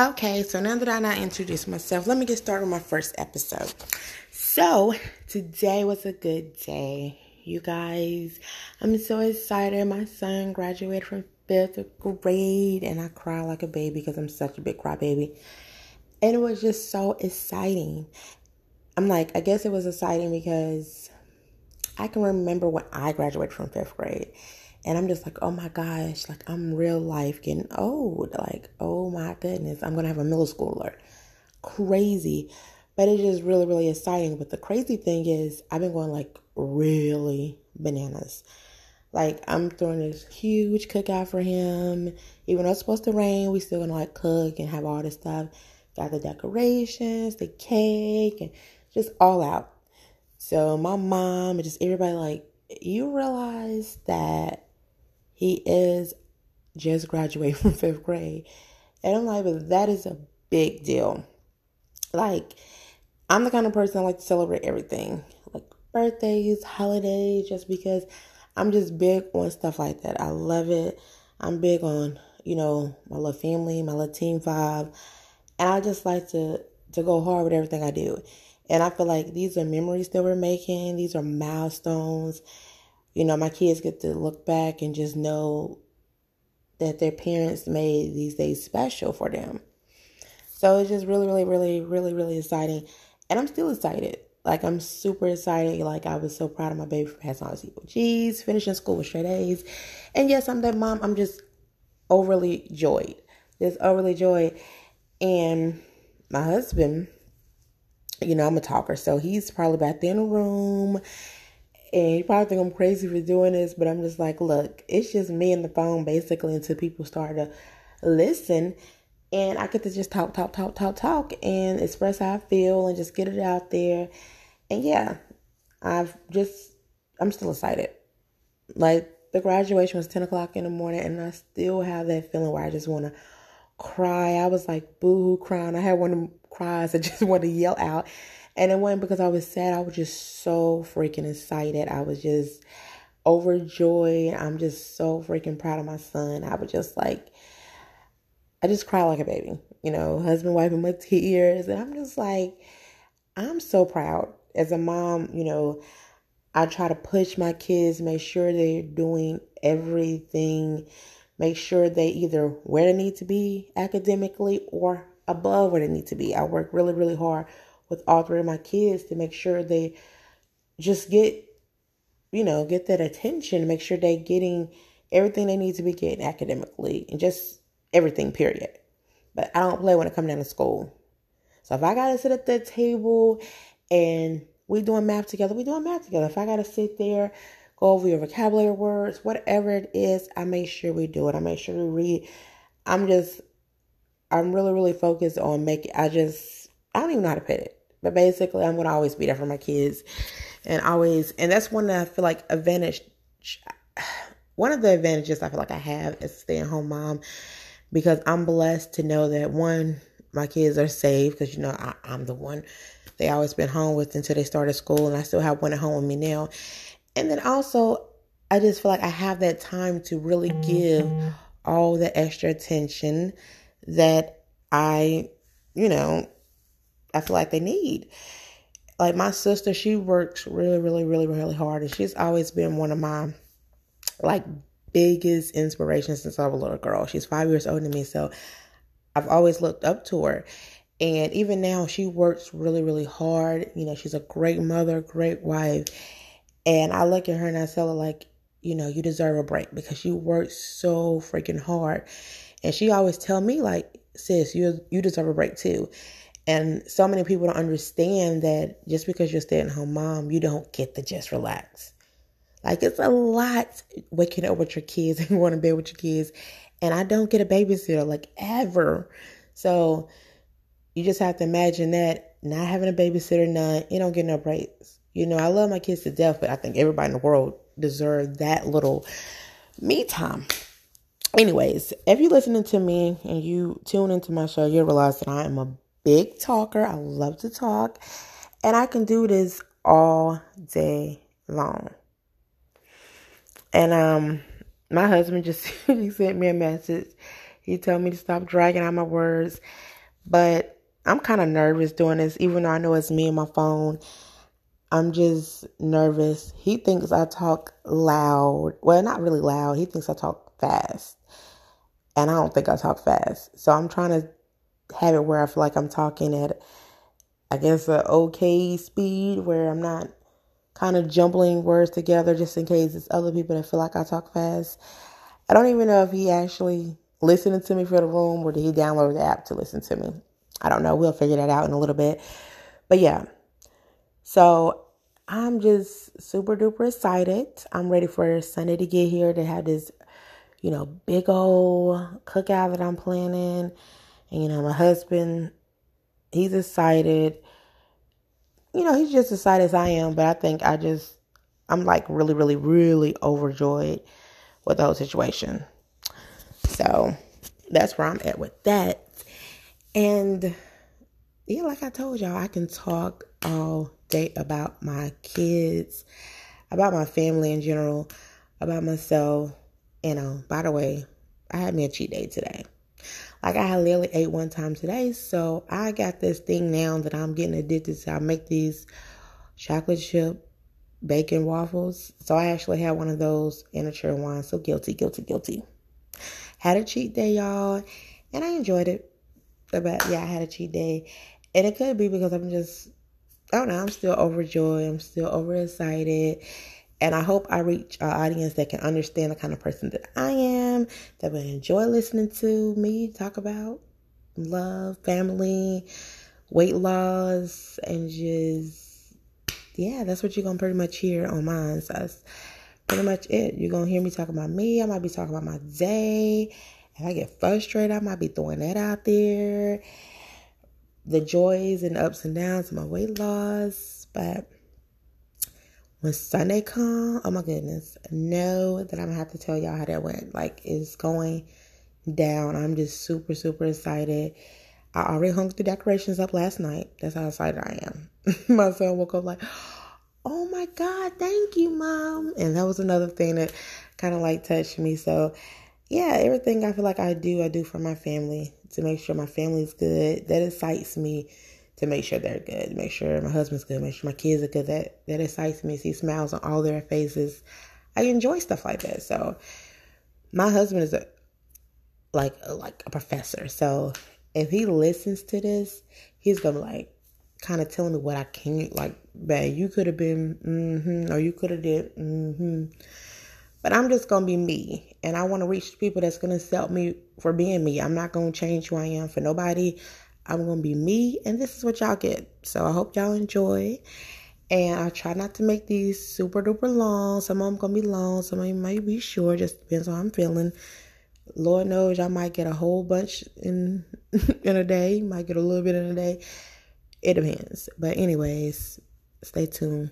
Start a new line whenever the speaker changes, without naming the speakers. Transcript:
Okay, so now that I now introduced myself, let me get started with my first episode. So today was a good day, you guys. I'm so excited. My son graduated from fifth grade, and I cry like a baby because I'm such a big crybaby. And it was just so exciting. I'm like, I guess it was exciting because I can remember when I graduated from fifth grade and I'm just like, oh my gosh, like I'm real life getting old. Like, oh my goodness, I'm gonna have a middle schooler. Crazy. But it's just really, really exciting. But the crazy thing is I've been going like really bananas. Like I'm throwing this huge cookout for him. Even though it's supposed to rain, we still gonna like cook and have all this stuff. Got the decorations, the cake, and just all out. So my mom and just everybody like, you realize that he is just graduating from fifth grade. And I'm like, but that is a big deal. Like, I'm the kind of person I like to celebrate everything, like birthdays, holidays, just because I'm just big on stuff like that. I love it. I'm big on, you know, my little family, my little team five. And I just like to to go hard with everything I do. And I feel like these are memories that we're making. These are milestones you know, my kids get to look back and just know that their parents made these days special for them. So it's just really, really, really, really, really exciting. And I'm still excited. Like I'm super excited. Like I was so proud of my baby for passing all his G's, finishing school with straight A's. And yes, I'm that mom. I'm just overly joyed. Just overly joyed. And my husband, you know, I'm a talker. So he's probably back there in the room and you probably think I'm crazy for doing this, but I'm just like, look, it's just me and the phone basically until people start to listen. And I get to just talk, talk, talk, talk, talk, and express how I feel and just get it out there. And yeah, I've just, I'm still excited. Like, the graduation was 10 o'clock in the morning, and I still have that feeling where I just want to cry. I was like boo hoo crying. I had one of them cries I just want to yell out. And it wasn't because I was sad. I was just so freaking excited. I was just overjoyed. I'm just so freaking proud of my son. I was just like, I just cry like a baby. You know, husband wiping my tears. And I'm just like, I'm so proud. As a mom, you know, I try to push my kids, make sure they're doing everything, make sure they either where they need to be academically or above where they need to be. I work really, really hard with all three of my kids to make sure they just get, you know, get that attention, make sure they're getting everything they need to be getting academically and just everything, period. But I don't play when it comes down to school. So if I gotta sit at the table and we doing math together, we doing math together. If I gotta sit there, go over your vocabulary words, whatever it is, I make sure we do it. I make sure we read. I'm just I'm really, really focused on making I just I don't even know how to put it. But basically, I'm gonna always be there for my kids, and always, and that's one that I feel like advantage. One of the advantages I feel like I have as a stay-at-home mom, because I'm blessed to know that one, my kids are safe because you know I, I'm the one they always been home with until they started school, and I still have one at home with me now. And then also, I just feel like I have that time to really give all the extra attention that I, you know, I feel like they need. Like my sister, she works really, really, really, really hard, and she's always been one of my like biggest inspirations since I was a little girl. She's five years older than me, so I've always looked up to her. And even now, she works really, really hard. You know, she's a great mother, great wife. And I look at her and I tell her, like, you know, you deserve a break because she works so freaking hard. And she always tell me, like, sis, you you deserve a break too. And so many people don't understand that just because you're staying at home mom, you don't get to just relax. Like it's a lot waking up with your kids and going to bed with your kids. And I don't get a babysitter like ever. So you just have to imagine that not having a babysitter, none, you don't get no breaks. You know, I love my kids to death, but I think everybody in the world deserves that little me time. Anyways, if you're listening to me and you tune into my show, you'll realize that I am a big talker. I love to talk. And I can do this all day long. And um my husband just he sent me a message. He told me to stop dragging out my words. But I'm kind of nervous doing this, even though I know it's me and my phone. I'm just nervous. He thinks I talk loud. Well, not really loud. He thinks I talk fast. And I don't think I talk fast. So I'm trying to have it where I feel like I'm talking at, I guess, a okay speed where I'm not kind of jumbling words together just in case it's other people that feel like I talk fast. I don't even know if he actually listening to me for the room or did he download the app to listen to me. I don't know. We'll figure that out in a little bit. But yeah. So I'm just super duper excited. I'm ready for Sunday to get here to have this, you know, big old cookout that I'm planning. And, you know, my husband, he's excited. You know, he's just as excited as I am, but I think I just, I'm like really, really, really overjoyed with the whole situation. So that's where I'm at with that. And yeah, like I told y'all, I can talk all day about my kids, about my family in general, about myself. You um, know, by the way, I had me a cheat day today. Like I literally ate one time today, so I got this thing now that I'm getting addicted to. I make these chocolate chip bacon waffles. So I actually had one of those in a chair wine. So guilty, guilty, guilty. Had a cheat day, y'all, and I enjoyed it. But yeah, I had a cheat day. And it could be because I'm just, I don't know, I'm still overjoyed. I'm still overexcited. And I hope I reach an audience that can understand the kind of person that I am, that would enjoy listening to me talk about love, family, weight loss, and just, yeah, that's what you're going to pretty much hear on mine. So that's pretty much it. You're going to hear me talk about me. I might be talking about my day. If I get frustrated, I might be throwing that out there. The joys and ups and downs of my weight loss. But when Sunday come, oh my goodness, know that I'm gonna have to tell y'all how that went. Like it's going down. I'm just super, super excited. I already hung the decorations up last night. That's how excited I am. my son woke up like, oh my God, thank you, mom. And that was another thing that kind of like touched me. So, yeah, everything I feel like I do, I do for my family to make sure my family's good. That excites me to make sure they're good, make sure my husband's good, make sure my kids are good. That that excites me. See smiles on all their faces. I enjoy stuff like that. So, my husband is a like a, like a professor. So, if he listens to this, he's gonna like, kind of telling me what I can't like, babe, you could have been, mm-hmm, or you could have did, mm-hmm. But I'm just gonna be me, and I want to reach people that's gonna accept me for being me. I'm not gonna change who I am for nobody. I'm gonna be me, and this is what y'all get. So I hope y'all enjoy. And I try not to make these super duper long. Some of them gonna be long, some of them might be short. Just depends on how I'm feeling. Lord knows I might get a whole bunch in in a day. Might get a little bit in a day. It depends. But anyways, stay tuned.